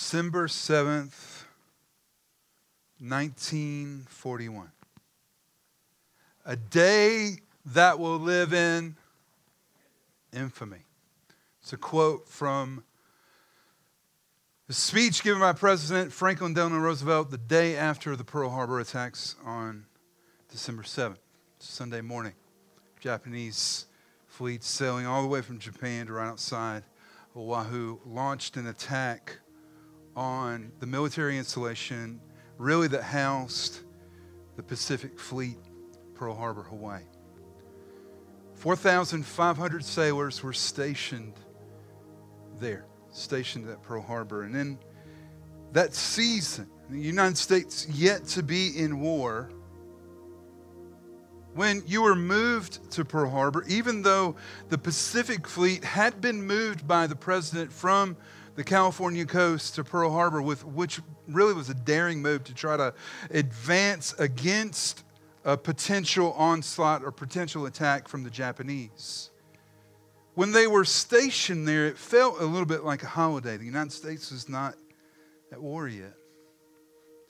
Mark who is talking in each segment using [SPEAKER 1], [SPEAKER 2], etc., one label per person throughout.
[SPEAKER 1] December 7th, 1941. A day that will live in infamy. It's a quote from the speech given by President Franklin Delano Roosevelt the day after the Pearl Harbor attacks on December 7th, Sunday morning. Japanese fleet sailing all the way from Japan to right outside Oahu launched an attack on the military installation, really, that housed the Pacific Fleet, Pearl Harbor, Hawaii. 4,500 sailors were stationed there, stationed at Pearl Harbor. And in that season, the United States yet to be in war, when you were moved to Pearl Harbor, even though the Pacific Fleet had been moved by the president from the California coast to Pearl Harbor, with, which really was a daring move to try to advance against a potential onslaught or potential attack from the Japanese. When they were stationed there, it felt a little bit like a holiday. The United States was not at war yet.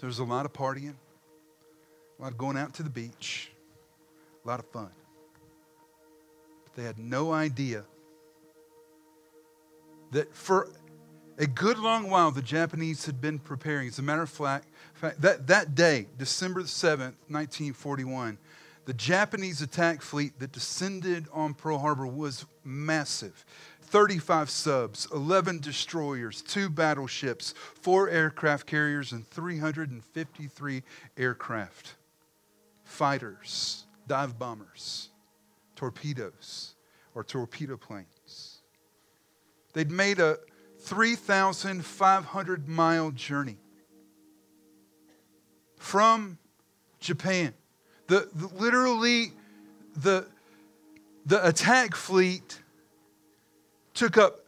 [SPEAKER 1] There was a lot of partying, a lot of going out to the beach, a lot of fun. But they had no idea that for a good long while the Japanese had been preparing. As a matter of fact, that, that day, December 7th, 1941, the Japanese attack fleet that descended on Pearl Harbor was massive. 35 subs, 11 destroyers, two battleships, four aircraft carriers, and 353 aircraft. Fighters, dive bombers, torpedoes, or torpedo planes. They'd made a, 3,500 mile journey from Japan. The, the, literally, the, the attack fleet took up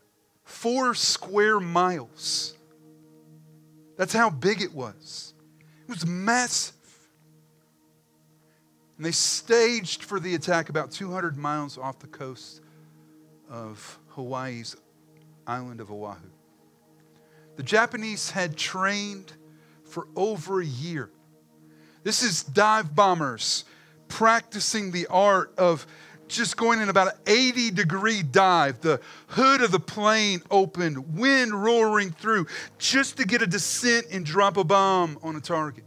[SPEAKER 1] four square miles. That's how big it was. It was massive. And they staged for the attack about 200 miles off the coast of Hawaii's island of Oahu. The Japanese had trained for over a year. This is dive bombers practicing the art of just going in about an 80 degree dive, the hood of the plane opened, wind roaring through, just to get a descent and drop a bomb on a target.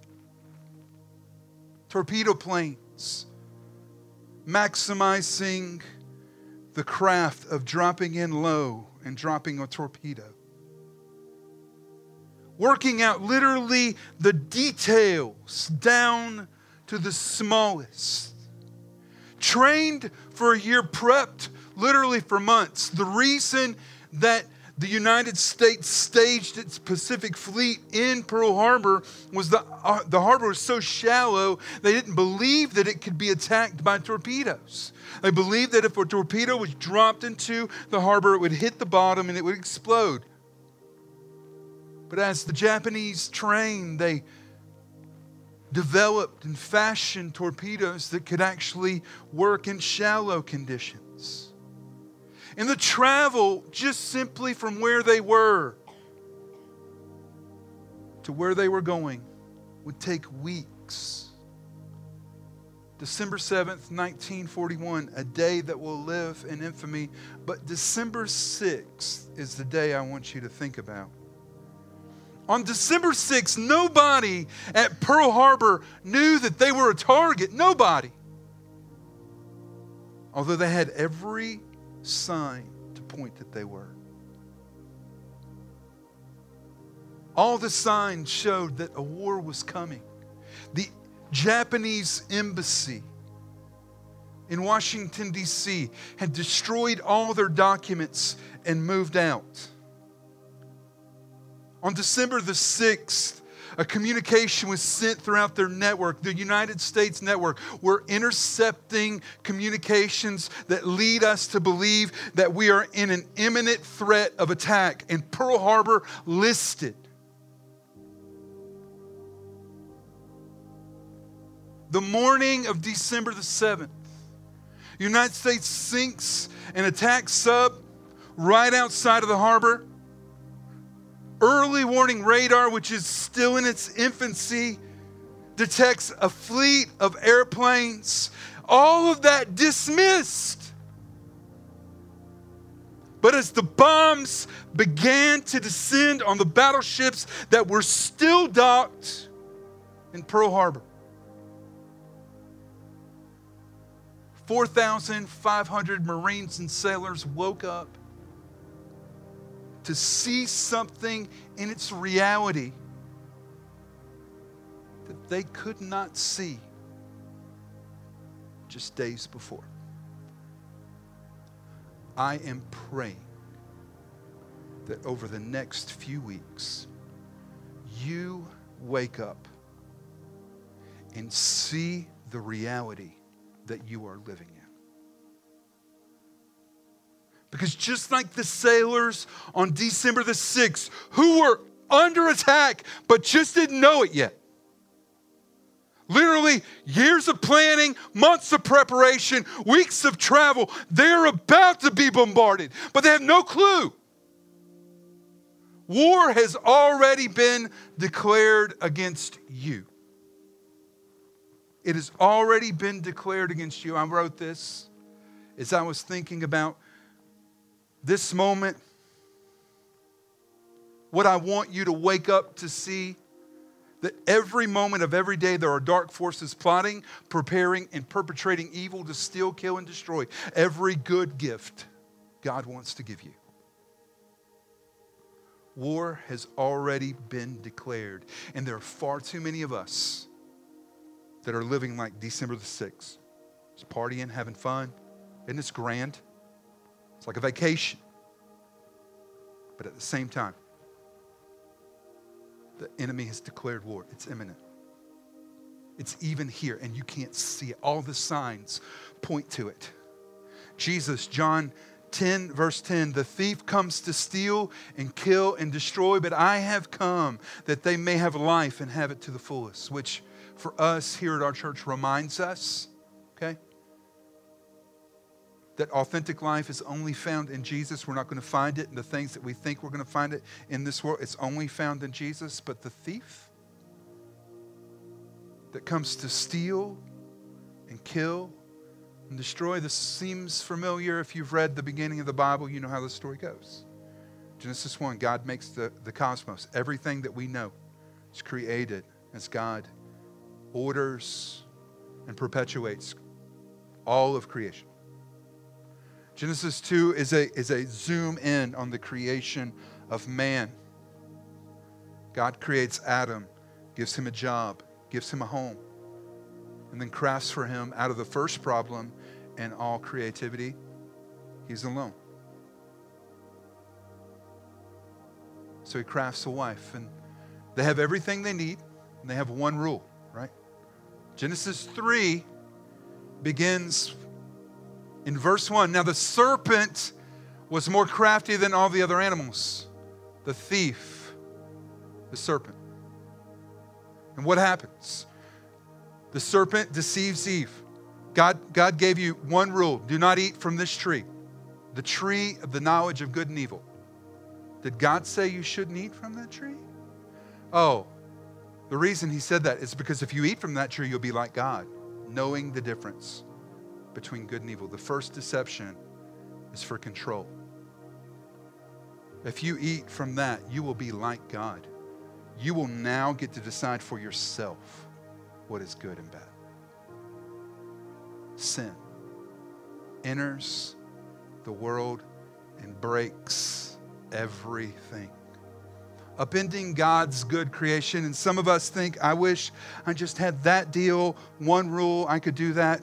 [SPEAKER 1] Torpedo planes maximizing the craft of dropping in low and dropping a torpedo. Working out literally the details down to the smallest. Trained for a year, prepped literally for months. The reason that the United States staged its Pacific Fleet in Pearl Harbor was the, uh, the harbor was so shallow they didn't believe that it could be attacked by torpedoes. They believed that if a torpedo was dropped into the harbor, it would hit the bottom and it would explode. But as the Japanese trained, they developed and fashioned torpedoes that could actually work in shallow conditions and the travel just simply from where they were to where they were going would take weeks. December 7th, 1941, a day that will live in infamy. But December 6th is the day I want you to think about. On December 6th, nobody at Pearl Harbor knew that they were a target. Nobody. Although they had every sign to point that they were. All the signs showed that a war was coming. The Japanese embassy in Washington, D.C., had destroyed all their documents and moved out. On December the 6th, a communication was sent throughout their network, the United States network. We're intercepting communications that lead us to believe that we are in an imminent threat of attack, and Pearl Harbor listed. The morning of December the 7th, United States sinks an attack sub right outside of the harbor early warning radar, which is still in its infancy, detects a fleet of airplanes. All of that dismissed. But as the bombs began to descend on the battleships that were still docked in Pearl Harbor, 4,500 Marines and sailors woke up to see something in its reality that they could not see just days before. I am praying that over the next few weeks, you wake up and see the reality that you are living in. Because just like the sailors on December the 6th, who were under attack but just didn't know it yet. Literally, years of planning, months of preparation, weeks of travel. They're about to be bombarded, but they have no clue. War has already been declared against you. It has already been declared against you. I wrote this as I was thinking about this moment, what I want you to wake up to see that every moment of every day there are dark forces plotting, preparing, and perpetrating evil to steal, kill, and destroy every good gift God wants to give you. War has already been declared, and there are far too many of us that are living like December the 6th. It's partying, having fun, and it's grand. It's like a vacation. But at the same time, the enemy has declared war. It's imminent. It's even here, and you can't see it. All the signs point to it. Jesus, John 10, verse 10 The thief comes to steal and kill and destroy, but I have come that they may have life and have it to the fullest, which for us here at our church reminds us, okay? that authentic life is only found in Jesus. We're not going to find it in the things that we think we're going to find it in this world. It's only found in Jesus. But the thief that comes to steal and kill and destroy, this seems familiar. If you've read the beginning of the Bible, you know how the story goes. Genesis 1 God makes the, the cosmos, everything that we know is created as God orders and perpetuates all of creation. Genesis 2 is a, is a zoom in on the creation of man. God creates Adam, gives him a job, gives him a home, and then crafts for him out of the first problem and all creativity. He's alone. So he crafts a wife, and they have everything they need, and they have one rule, right? Genesis 3 begins in verse 1 Now the serpent was more crafty than all the other animals, the thief, the serpent. And what happens? The serpent deceives Eve. God, God gave you one rule do not eat from this tree, the tree of the knowledge of good and evil. Did God say you shouldn't eat from that tree? Oh, the reason he said that is because if you eat from that tree, you'll be like God, knowing the difference between good and evil. The first deception is for control. If you eat from that, you will be like God. You will now get to decide for yourself what is good and bad. Sin enters the world and breaks everything. Upending God's good creation. And some of us think, I wish I just had that deal, one rule, I could do that.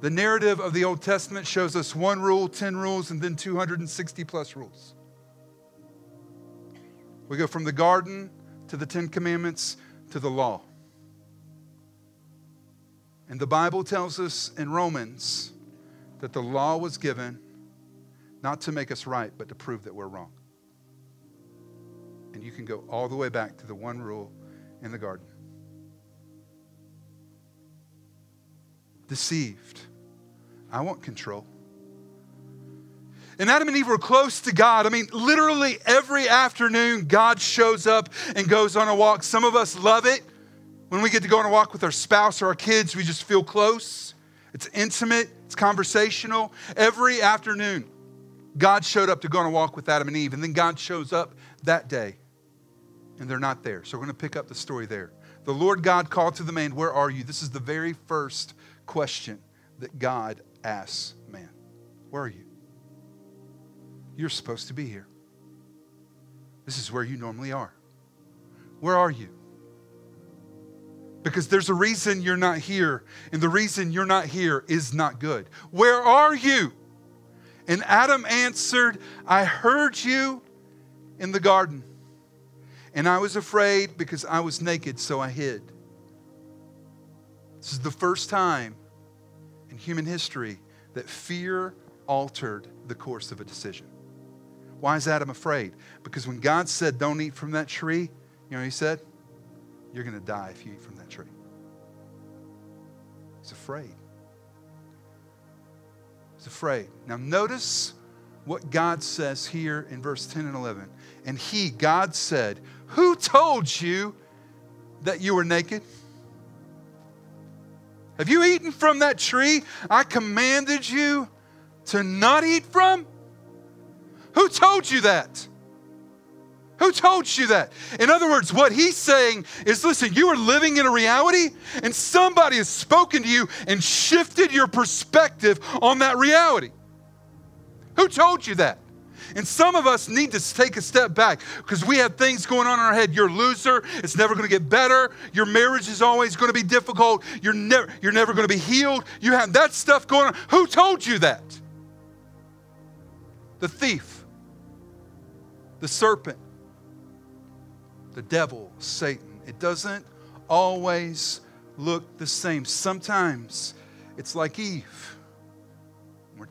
[SPEAKER 1] The narrative of the Old Testament shows us one rule, 10 rules, and then 260 plus rules. We go from the garden to the Ten Commandments to the law. And the Bible tells us in Romans that the law was given not to make us right, but to prove that we're wrong. And you can go all the way back to the one rule in the garden. deceived. I want control. And Adam and Eve were close to God. I mean, literally every afternoon, God shows up and goes on a walk. Some of us love it. When we get to go on a walk with our spouse or our kids, we just feel close. It's intimate, it's conversational. Every afternoon, God showed up to go on a walk with Adam and Eve. And then God shows up that day, and they're not there. So we're going to pick up the story there. The Lord God called to the man, Where are you? This is the very first question that God asks man Where are you? You're supposed to be here. This is where you normally are. Where are you? Because there's a reason you're not here, and the reason you're not here is not good. Where are you? And Adam answered, I heard you in the garden, and I was afraid because I was naked, so I hid. This is the first time in human history that fear altered the course of a decision. Why is Adam afraid? Because when God said, Don't eat from that tree, you know he said? You're going to die if you eat from that tree. He's afraid. He's afraid. Now, notice what God says here in verse 10 and 11. And he, God said, Who told you that you were naked? Have you eaten from that tree I commanded you to not eat from? Who told you that? Who told you that? In other words, what he's saying is listen, you are living in a reality, and somebody has spoken to you and shifted your perspective on that reality. Who told you that? And some of us need to take a step back because we have things going on in our head. You're a loser. It's never going to get better. Your marriage is always going to be difficult. You're never, you're never going to be healed. You have that stuff going on. Who told you that? The thief, the serpent, the devil, Satan. It doesn't always look the same. Sometimes it's like Eve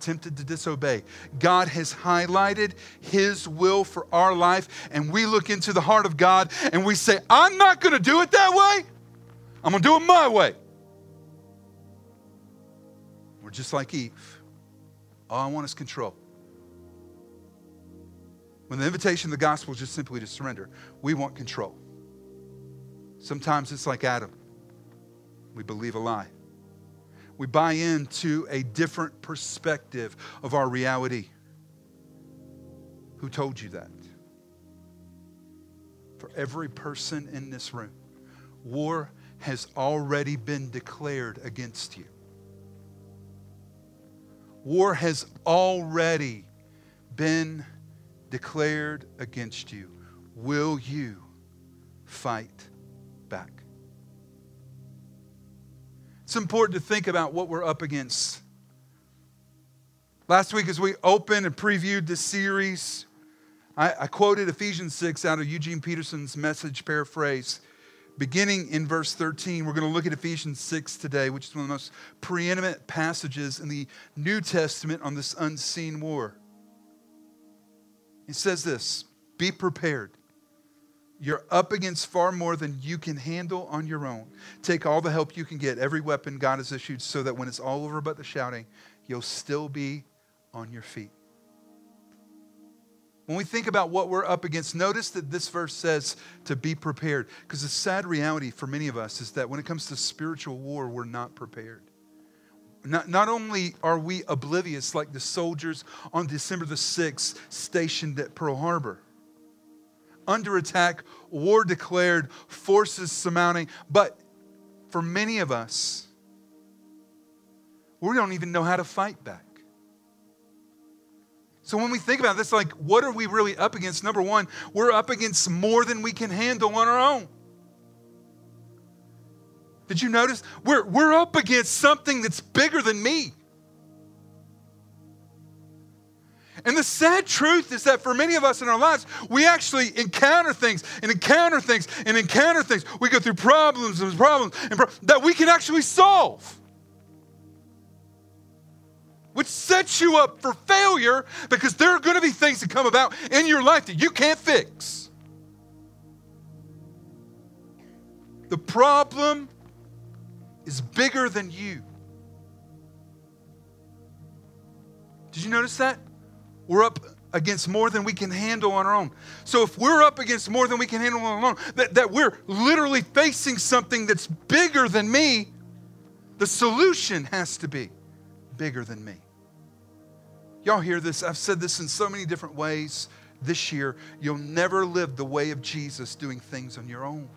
[SPEAKER 1] tempted to disobey. God has highlighted His will for our life, and we look into the heart of God and we say, I'm not going to do it that way. I'm going to do it my way. We're just like Eve. All I want is control. When the invitation of the gospel is just simply to surrender, we want control. Sometimes it's like Adam. We believe a lie we buy into a different perspective of our reality. Who told you that? For every person in this room, war has already been declared against you. War has already been declared against you. Will you fight back? It's important to think about what we're up against. Last week, as we opened and previewed this series, I, I quoted Ephesians 6 out of Eugene Peterson's message paraphrase. Beginning in verse 13, we're going to look at Ephesians 6 today, which is one of the most preeminent passages in the New Testament on this unseen war. It says this Be prepared you're up against far more than you can handle on your own. Take all the help you can get, every weapon God has issued, so that when it's all over but the shouting, you'll still be on your feet. When we think about what we're up against, notice that this verse says to be prepared. Because the sad reality for many of us is that when it comes to spiritual war, we're not prepared. Not, not only are we oblivious, like the soldiers on December the 6th stationed at Pearl Harbor, under attack, war declared, forces surmounting. But for many of us, we don't even know how to fight back. So when we think about this, like, what are we really up against? Number one, we're up against more than we can handle on our own. Did you notice? We're, we're up against something that's bigger than me. And the sad truth is that for many of us in our lives, we actually encounter things and encounter things and encounter things. We go through problems and problems and pro- that we can actually solve. Which sets you up for failure because there are going to be things that come about in your life that you can't fix. The problem is bigger than you. Did you notice that? We're up against more than we can handle on our own. So if we're up against more than we can handle on our own, that, that we're literally facing something that's bigger than me, the solution has to be bigger than me. Y'all hear this? I've said this in so many different ways this year. You'll never live the way of Jesus doing things on your own.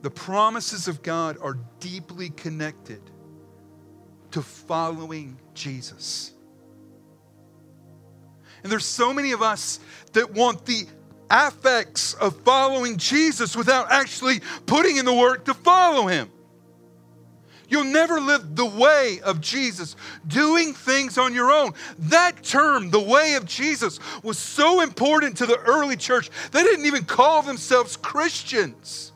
[SPEAKER 1] The promises of God are deeply connected to following Jesus. And there's so many of us that want the effects of following Jesus without actually putting in the work to follow him. You'll never live the way of Jesus, doing things on your own. That term, the way of Jesus, was so important to the early church, they didn't even call themselves Christians.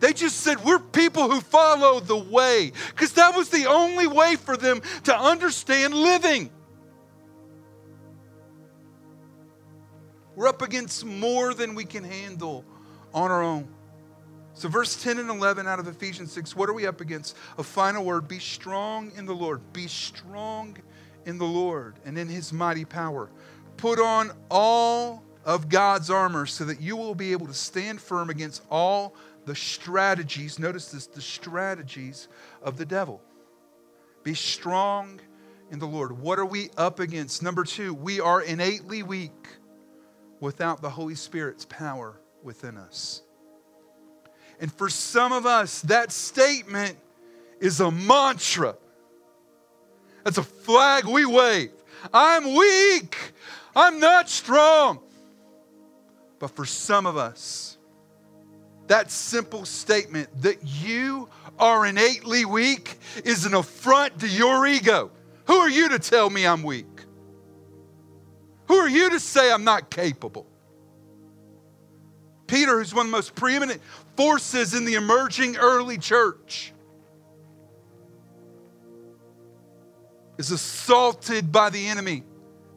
[SPEAKER 1] They just said, We're people who follow the way, because that was the only way for them to understand living. We're up against more than we can handle on our own. So, verse 10 and 11 out of Ephesians 6, what are we up against? A final word be strong in the Lord. Be strong in the Lord and in his mighty power. Put on all of God's armor so that you will be able to stand firm against all the strategies, notice this, the strategies of the devil. Be strong in the Lord. What are we up against? Number two, we are innately weak without the Holy Spirit's power within us. And for some of us, that statement is a mantra. That's a flag we wave. I'm weak. I'm not strong. But for some of us, that simple statement that you are innately weak is an affront to your ego. Who are you to tell me I'm weak? Who are you to say I'm not capable? Peter, who's one of the most preeminent forces in the emerging early church, is assaulted by the enemy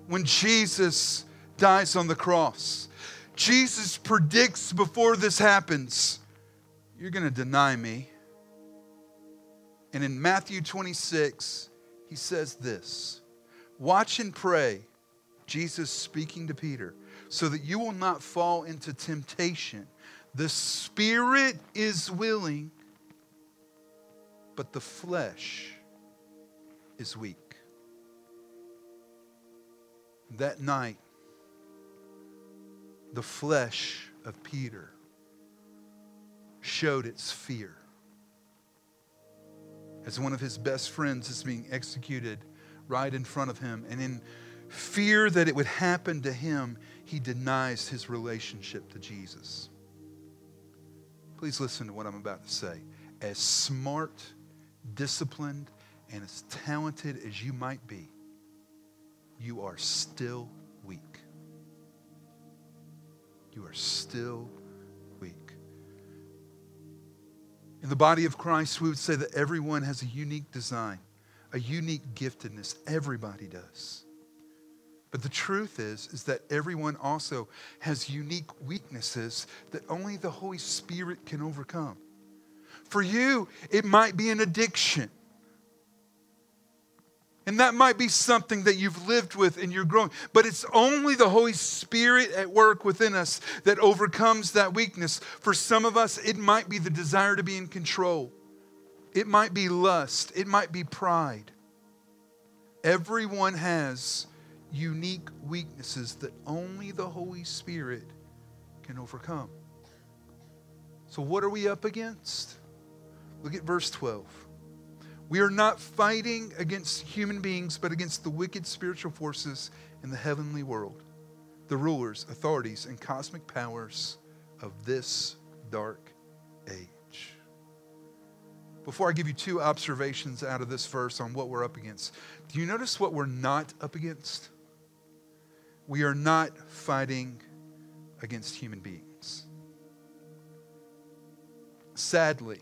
[SPEAKER 1] when Jesus dies on the cross. Jesus predicts before this happens, you're going to deny me. And in Matthew 26, he says this Watch and pray Jesus speaking to Peter, so that you will not fall into temptation. The spirit is willing, but the flesh is weak. That night, the flesh of Peter showed its fear as one of his best friends is being executed right in front of him. And in fear that it would happen to him, he denies his relationship to Jesus. Please listen to what I'm about to say. As smart, disciplined, and as talented as you might be, you are still weak. You are still weak. In the body of Christ, we would say that everyone has a unique design, a unique giftedness. Everybody does. But the truth is is that everyone also has unique weaknesses that only the Holy Spirit can overcome. For you, it might be an addiction. And that might be something that you've lived with and you're growing. But it's only the Holy Spirit at work within us that overcomes that weakness. For some of us, it might be the desire to be in control, it might be lust, it might be pride. Everyone has unique weaknesses that only the Holy Spirit can overcome. So, what are we up against? Look at verse 12. We are not fighting against human beings, but against the wicked spiritual forces in the heavenly world, the rulers, authorities, and cosmic powers of this dark age. Before I give you two observations out of this verse on what we're up against, do you notice what we're not up against? We are not fighting against human beings. Sadly,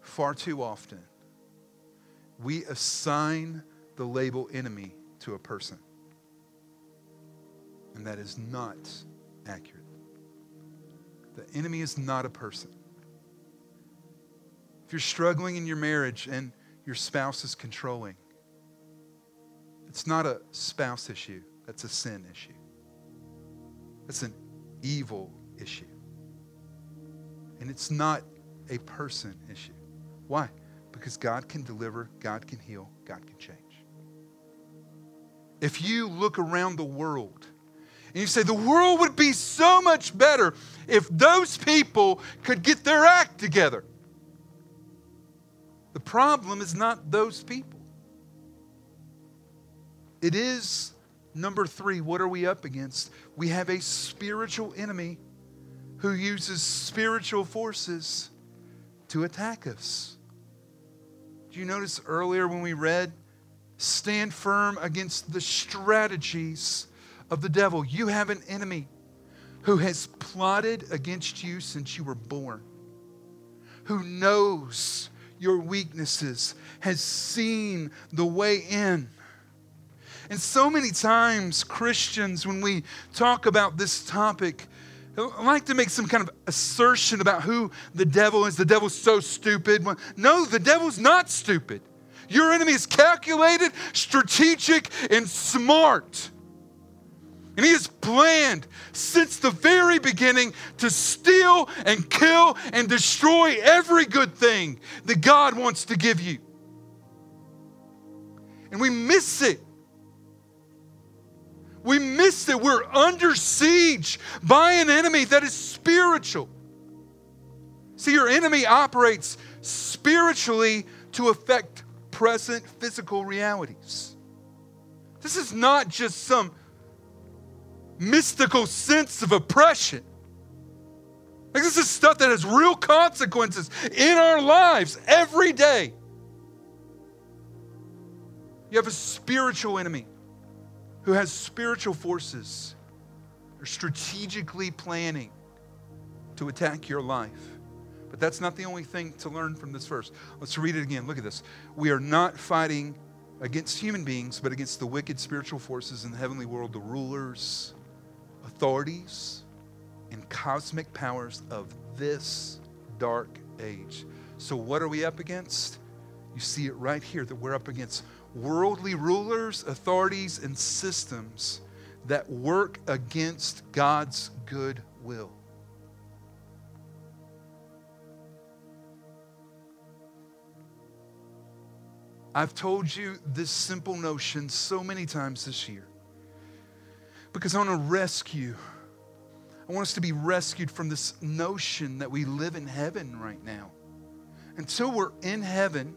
[SPEAKER 1] far too often, we assign the label enemy to a person. And that is not accurate. The enemy is not a person. If you're struggling in your marriage and your spouse is controlling, it's not a spouse issue, that's a sin issue. That's an evil issue. And it's not a person issue. Why? Because God can deliver, God can heal, God can change. If you look around the world and you say, the world would be so much better if those people could get their act together. The problem is not those people, it is Number three, what are we up against? We have a spiritual enemy who uses spiritual forces to attack us. Do you notice earlier when we read, stand firm against the strategies of the devil? You have an enemy who has plotted against you since you were born, who knows your weaknesses, has seen the way in and so many times, Christians, when we talk about this topic, like to make some kind of assertion about who the devil is. The devil's so stupid. No, the devil's not stupid. Your enemy is calculated, strategic, and smart. And he has planned since the very beginning to steal and kill and destroy every good thing that God wants to give you. And we miss it we miss it. we're under siege by an enemy that is spiritual. See, your enemy operates spiritually to affect present physical realities. This is not just some mystical sense of oppression. Like, this is stuff that has real consequences in our lives every day. You have a spiritual enemy who has spiritual forces are strategically planning to attack your life. But that's not the only thing to learn from this verse. Let's read it again. Look at this. We are not fighting against human beings, but against the wicked spiritual forces in the heavenly world, the rulers, authorities, and cosmic powers of this dark age. So, what are we up against? You see it right here that we're up against worldly rulers, authorities, and systems that work against God's good will. I've told you this simple notion so many times this year because I want to rescue. I want us to be rescued from this notion that we live in heaven right now. Until we're in heaven,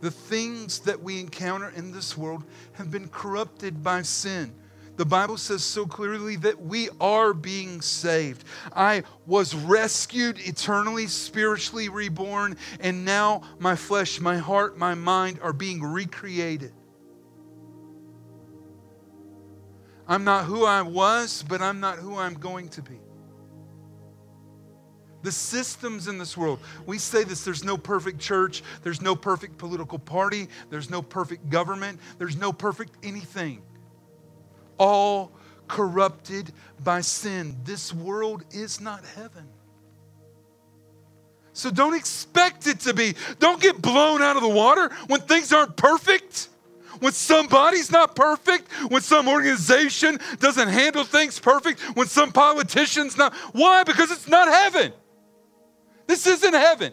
[SPEAKER 1] the things that we encounter in this world have been corrupted by sin. The Bible says so clearly that we are being saved. I was rescued eternally, spiritually reborn, and now my flesh, my heart, my mind are being recreated. I'm not who I was, but I'm not who I'm going to be the systems in this world. We say this there's no perfect church, there's no perfect political party, there's no perfect government, there's no perfect anything. All corrupted by sin. This world is not heaven. So don't expect it to be. Don't get blown out of the water when things aren't perfect when somebody's not perfect, when some organization doesn't handle things perfect, when some politician's not. Why? Because it's not heaven. This isn't heaven.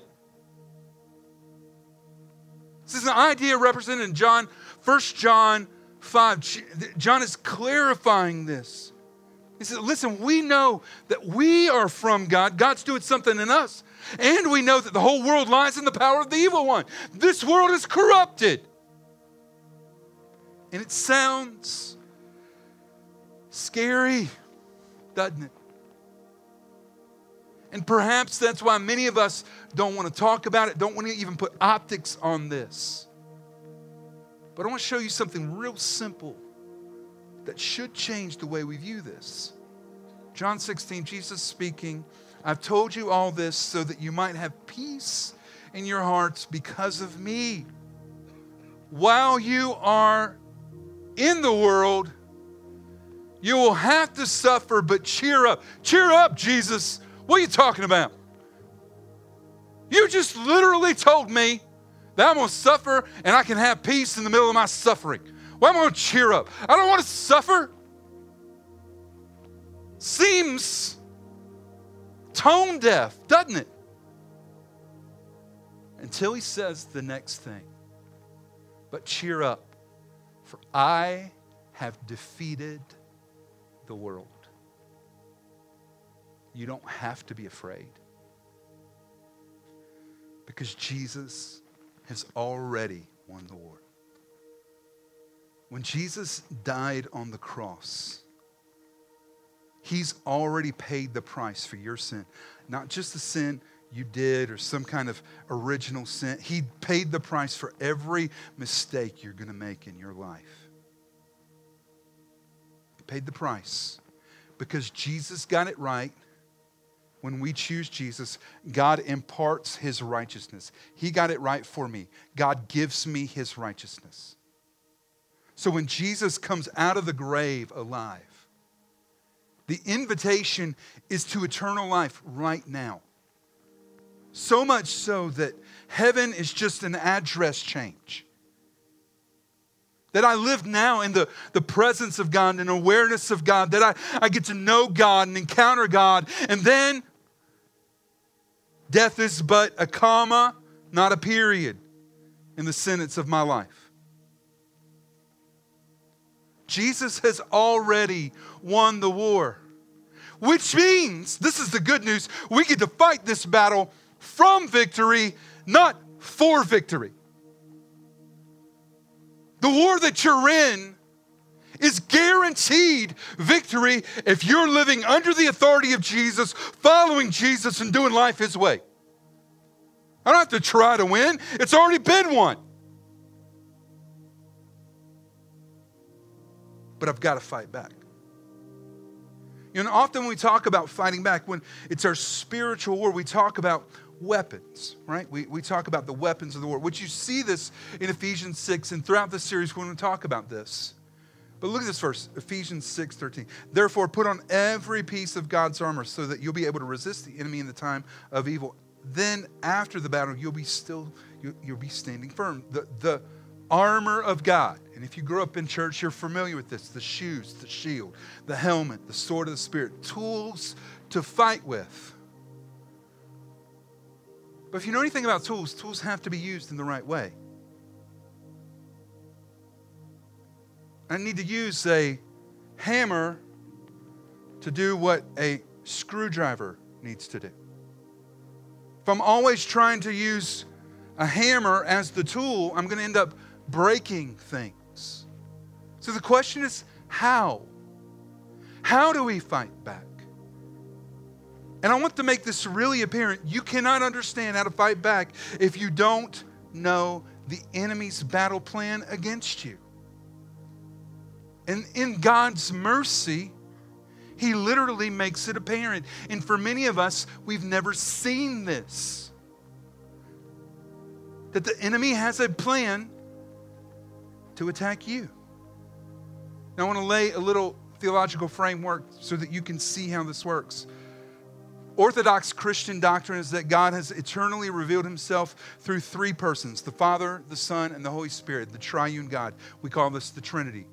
[SPEAKER 1] This is an idea represented in John, 1 John 5. John is clarifying this. He says, Listen, we know that we are from God. God's doing something in us. And we know that the whole world lies in the power of the evil one. This world is corrupted. And it sounds scary, doesn't it? And perhaps that's why many of us don't want to talk about it, don't want to even put optics on this. But I want to show you something real simple that should change the way we view this. John 16, Jesus speaking, I've told you all this so that you might have peace in your hearts because of me. While you are in the world, you will have to suffer, but cheer up. Cheer up, Jesus. What are you talking about? You just literally told me that I'm going to suffer and I can have peace in the middle of my suffering. am I'm going to cheer up. I don't want to suffer. Seems tone deaf, doesn't it? Until he says the next thing. But cheer up, for I have defeated the world. You don't have to be afraid because Jesus has already won the war. When Jesus died on the cross, He's already paid the price for your sin. Not just the sin you did or some kind of original sin. He paid the price for every mistake you're going to make in your life. He paid the price because Jesus got it right when we choose Jesus, God imparts his righteousness. He got it right for me. God gives me his righteousness. So when Jesus comes out of the grave alive, the invitation is to eternal life right now. So much so that heaven is just an address change. That I live now in the, the presence of God and awareness of God, that I, I get to know God and encounter God, and then Death is but a comma, not a period, in the sentence of my life. Jesus has already won the war, which means this is the good news we get to fight this battle from victory, not for victory. The war that you're in is guaranteed victory if you're living under the authority of Jesus, following Jesus, and doing life His way. I don't have to try to win, it's already been won. But I've got to fight back. You know, often we talk about fighting back when it's our spiritual war, we talk about weapons, right? We, we talk about the weapons of the war. Which you see this in Ephesians 6 and throughout the series when we talk about this? But look at this verse, Ephesians 6 13. Therefore, put on every piece of God's armor so that you'll be able to resist the enemy in the time of evil. Then, after the battle, you'll be still, you'll, you'll be standing firm. The, the armor of God. And if you grew up in church, you're familiar with this the shoes, the shield, the helmet, the sword of the Spirit, tools to fight with. But if you know anything about tools, tools have to be used in the right way. I need to use a hammer to do what a screwdriver needs to do. If I'm always trying to use a hammer as the tool, I'm going to end up breaking things. So the question is how? How do we fight back? And I want to make this really apparent. You cannot understand how to fight back if you don't know the enemy's battle plan against you. And in God's mercy, He literally makes it apparent. And for many of us, we've never seen this that the enemy has a plan to attack you. Now, I want to lay a little theological framework so that you can see how this works. Orthodox Christian doctrine is that God has eternally revealed himself through three persons the Father, the Son, and the Holy Spirit, the triune God. We call this the Trinity.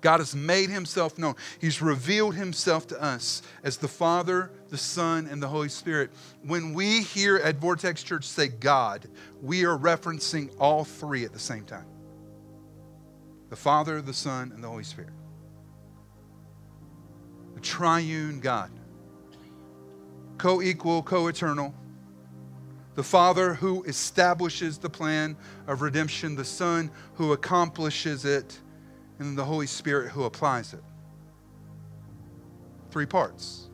[SPEAKER 1] God has made himself known. He's revealed himself to us as the Father, the Son, and the Holy Spirit. When we here at Vortex Church say God, we are referencing all three at the same time the Father, the Son, and the Holy Spirit. The triune God, co equal, co eternal. The Father who establishes the plan of redemption, the Son who accomplishes it and then the Holy Spirit who applies it. Three parts.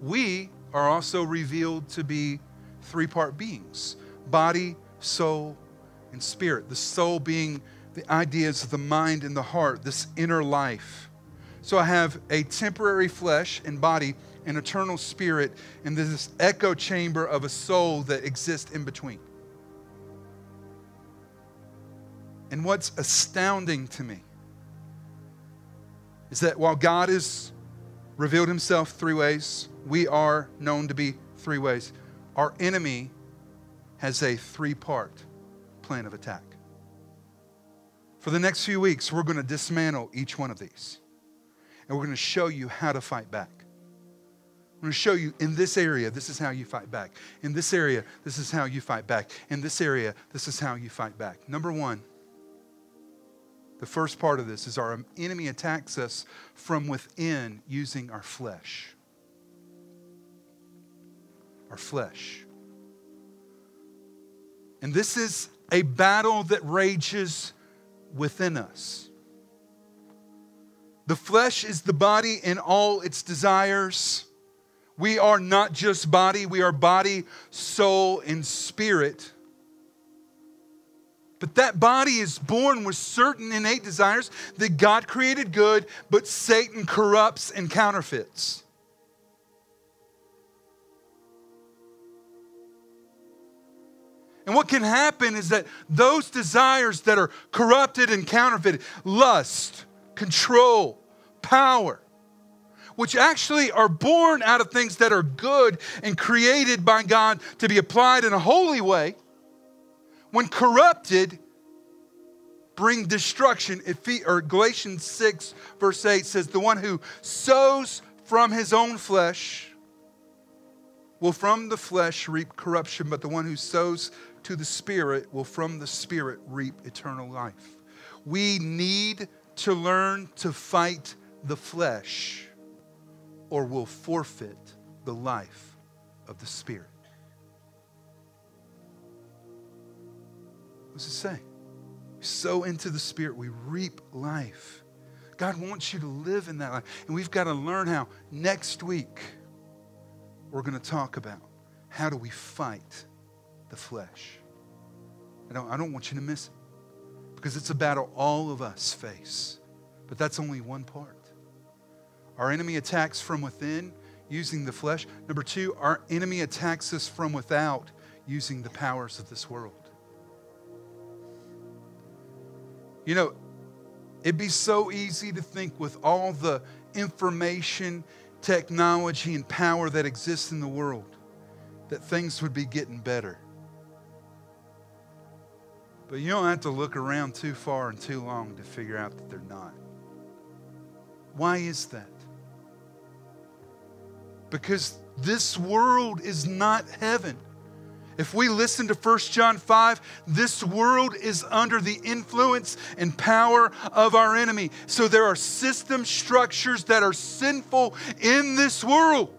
[SPEAKER 1] We are also revealed to be three part beings body, soul, and spirit. The soul being the ideas of the mind and the heart, this inner life. So I have a temporary flesh and body, an eternal spirit, and this echo chamber of a soul that exists in between. And what's astounding to me is that while God has revealed himself three ways, we are known to be three ways. Our enemy has a three part plan of attack. For the next few weeks, we're going to dismantle each one of these. And we're going to show you how to fight back. I'm going to show you in this area, this is how you fight back. In this area, this is how you fight back. In this area, this is how you fight back. Number one, the first part of this is our enemy attacks us from within using our flesh. Our flesh. And this is a battle that rages within us. The flesh is the body in all its desires. We are not just body, we are body, soul, and spirit. But that body is born with certain innate desires that God created good, but Satan corrupts and counterfeits. And what can happen is that those desires that are corrupted and counterfeited, lust, control, power, which actually are born out of things that are good and created by God to be applied in a holy way, when corrupted, bring destruction. Or Galatians 6, verse 8 says, The one who sows from his own flesh will from the flesh reap corruption, but the one who sows to the Spirit will from the Spirit reap eternal life. We need to learn to fight the flesh, or we'll forfeit the life of the Spirit. To it say? We sow into the Spirit, we reap life. God wants you to live in that life. And we've got to learn how. Next week, we're going to talk about how do we fight the flesh. I don't, I don't want you to miss it because it's a battle all of us face. But that's only one part. Our enemy attacks from within using the flesh. Number two, our enemy attacks us from without using the powers of this world. You know, it'd be so easy to think with all the information, technology, and power that exists in the world that things would be getting better. But you don't have to look around too far and too long to figure out that they're not. Why is that? Because this world is not heaven. If we listen to 1 John 5, this world is under the influence and power of our enemy. So there are system structures that are sinful in this world.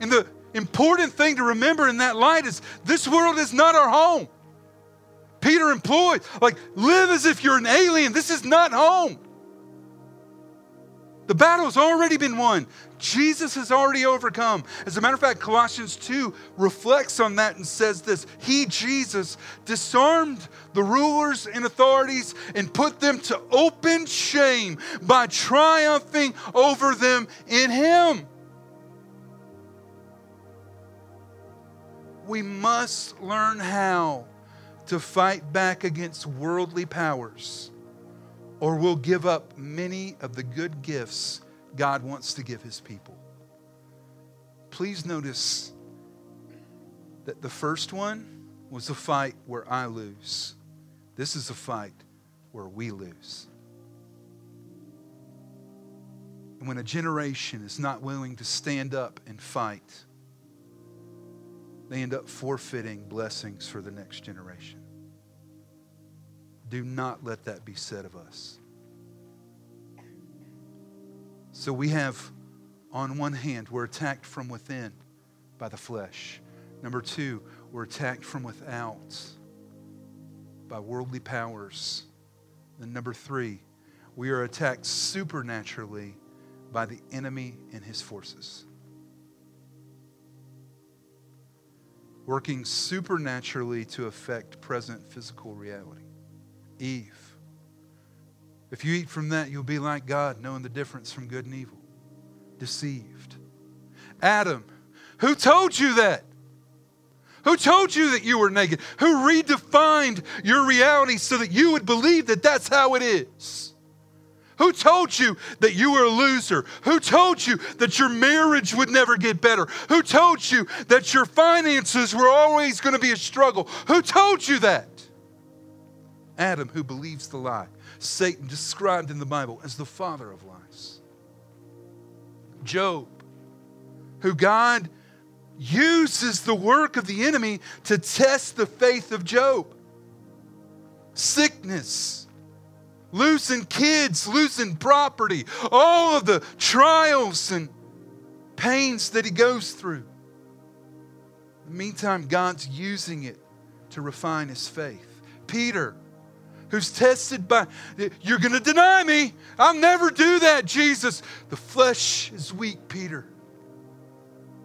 [SPEAKER 1] And the important thing to remember in that light is this world is not our home. Peter employed, like, live as if you're an alien. This is not home. The battle's already been won. Jesus has already overcome. As a matter of fact, Colossians 2 reflects on that and says this He, Jesus, disarmed the rulers and authorities and put them to open shame by triumphing over them in Him. We must learn how to fight back against worldly powers or we'll give up many of the good gifts God wants to give his people. Please notice that the first one was a fight where I lose. This is a fight where we lose. And when a generation is not willing to stand up and fight, they end up forfeiting blessings for the next generation. Do not let that be said of us. So we have, on one hand, we're attacked from within by the flesh. Number two, we're attacked from without by worldly powers. And number three, we are attacked supernaturally by the enemy and his forces. Working supernaturally to affect present physical reality. Eve. If you eat from that, you'll be like God, knowing the difference from good and evil. Deceived. Adam, who told you that? Who told you that you were naked? Who redefined your reality so that you would believe that that's how it is? Who told you that you were a loser? Who told you that your marriage would never get better? Who told you that your finances were always going to be a struggle? Who told you that? Adam, who believes the lie. Satan, described in the Bible as the father of lies. Job, who God uses the work of the enemy to test the faith of Job. Sickness, losing kids, losing property, all of the trials and pains that he goes through. In the meantime, God's using it to refine his faith. Peter, who's tested by, you're going to deny me. I'll never do that, Jesus. The flesh is weak, Peter.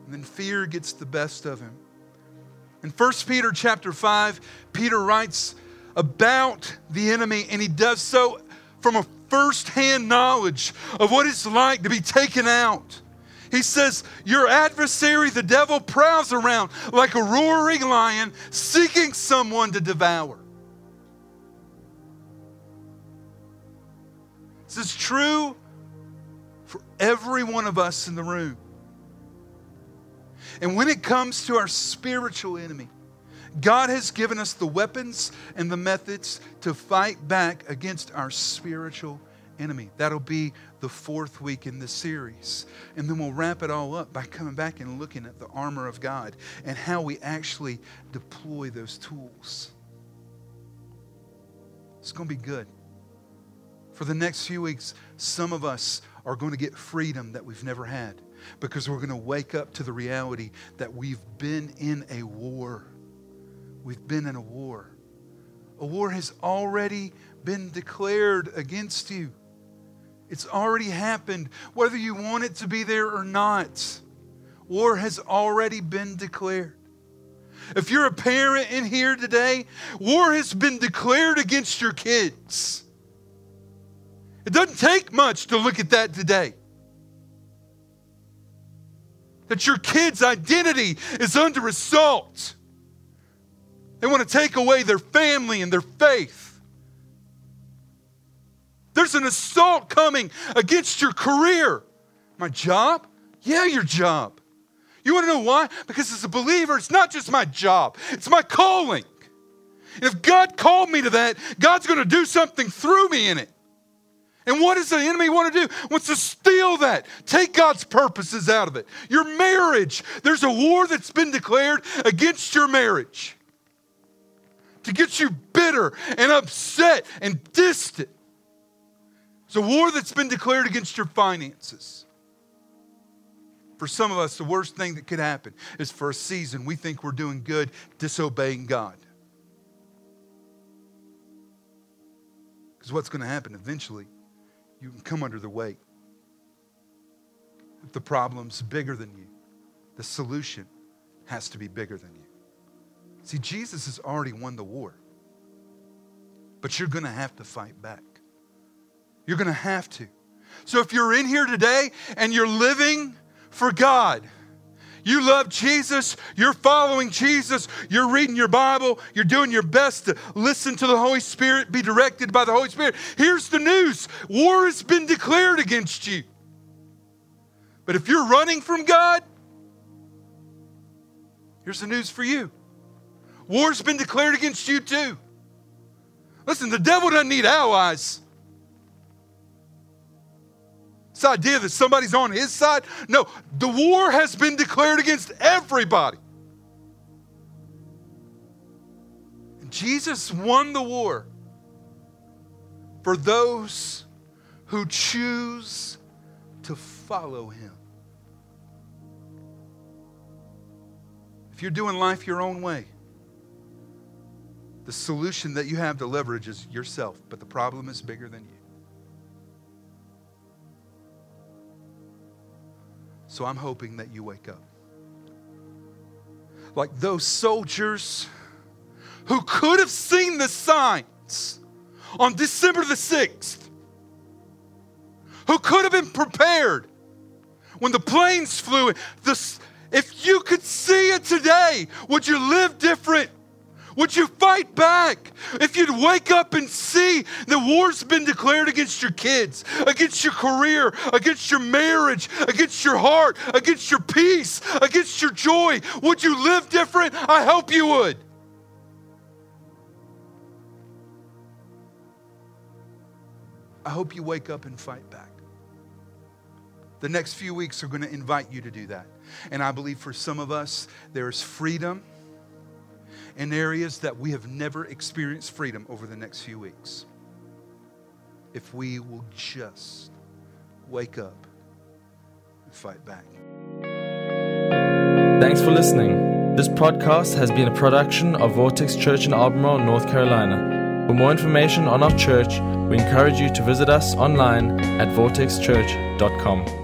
[SPEAKER 1] And then fear gets the best of him. In 1 Peter chapter 5, Peter writes about the enemy, and he does so from a firsthand knowledge of what it's like to be taken out. He says, Your adversary, the devil, prowls around like a roaring lion, seeking someone to devour. This is true for every one of us in the room. And when it comes to our spiritual enemy, God has given us the weapons and the methods to fight back against our spiritual enemy. That'll be the fourth week in this series. And then we'll wrap it all up by coming back and looking at the armor of God and how we actually deploy those tools. It's going to be good. For the next few weeks, some of us are going to get freedom that we've never had because we're going to wake up to the reality that we've been in a war. We've been in a war. A war has already been declared against you. It's already happened, whether you want it to be there or not. War has already been declared. If you're a parent in here today, war has been declared against your kids. It doesn't take much to look at that today. That your kid's identity is under assault. They want to take away their family and their faith. There's an assault coming against your career. My job? Yeah, your job. You want to know why? Because as a believer, it's not just my job, it's my calling. If God called me to that, God's going to do something through me in it. And what does the enemy want to do? Wants to steal that. Take God's purposes out of it. Your marriage, there's a war that's been declared against your marriage to get you bitter and upset and distant. It's a war that's been declared against your finances. For some of us, the worst thing that could happen is for a season we think we're doing good, disobeying God. Because what's going to happen eventually you can come under the weight. If the problem's bigger than you, the solution has to be bigger than you. See, Jesus has already won the war, but you're going to have to fight back. You're going to have to. So if you're in here today and you're living for God, you love Jesus, you're following Jesus, you're reading your Bible, you're doing your best to listen to the Holy Spirit, be directed by the Holy Spirit. Here's the news war has been declared against you. But if you're running from God, here's the news for you war's been declared against you too. Listen, the devil doesn't need allies. This idea that somebody's on his side. No, the war has been declared against everybody. Jesus won the war for those who choose to follow him. If you're doing life your own way, the solution that you have to leverage is yourself, but the problem is bigger than you. So I'm hoping that you wake up. Like those soldiers who could have seen the signs on December the 6th, who could have been prepared when the planes flew. The, if you could see it today, would you live different? Would you fight back? If you'd wake up and see the war's been declared against your kids, against your career, against your marriage, against your heart, against your peace, against your joy, would you live different? I hope you would. I hope you wake up and fight back. The next few weeks are going to invite you to do that. And I believe for some of us, there's freedom in areas that we have never experienced freedom over the next few weeks. If we will just wake up and fight back.
[SPEAKER 2] Thanks for listening. This podcast has been a production of Vortex Church in Albemarle, North Carolina. For more information on our church, we encourage you to visit us online at vortexchurch.com.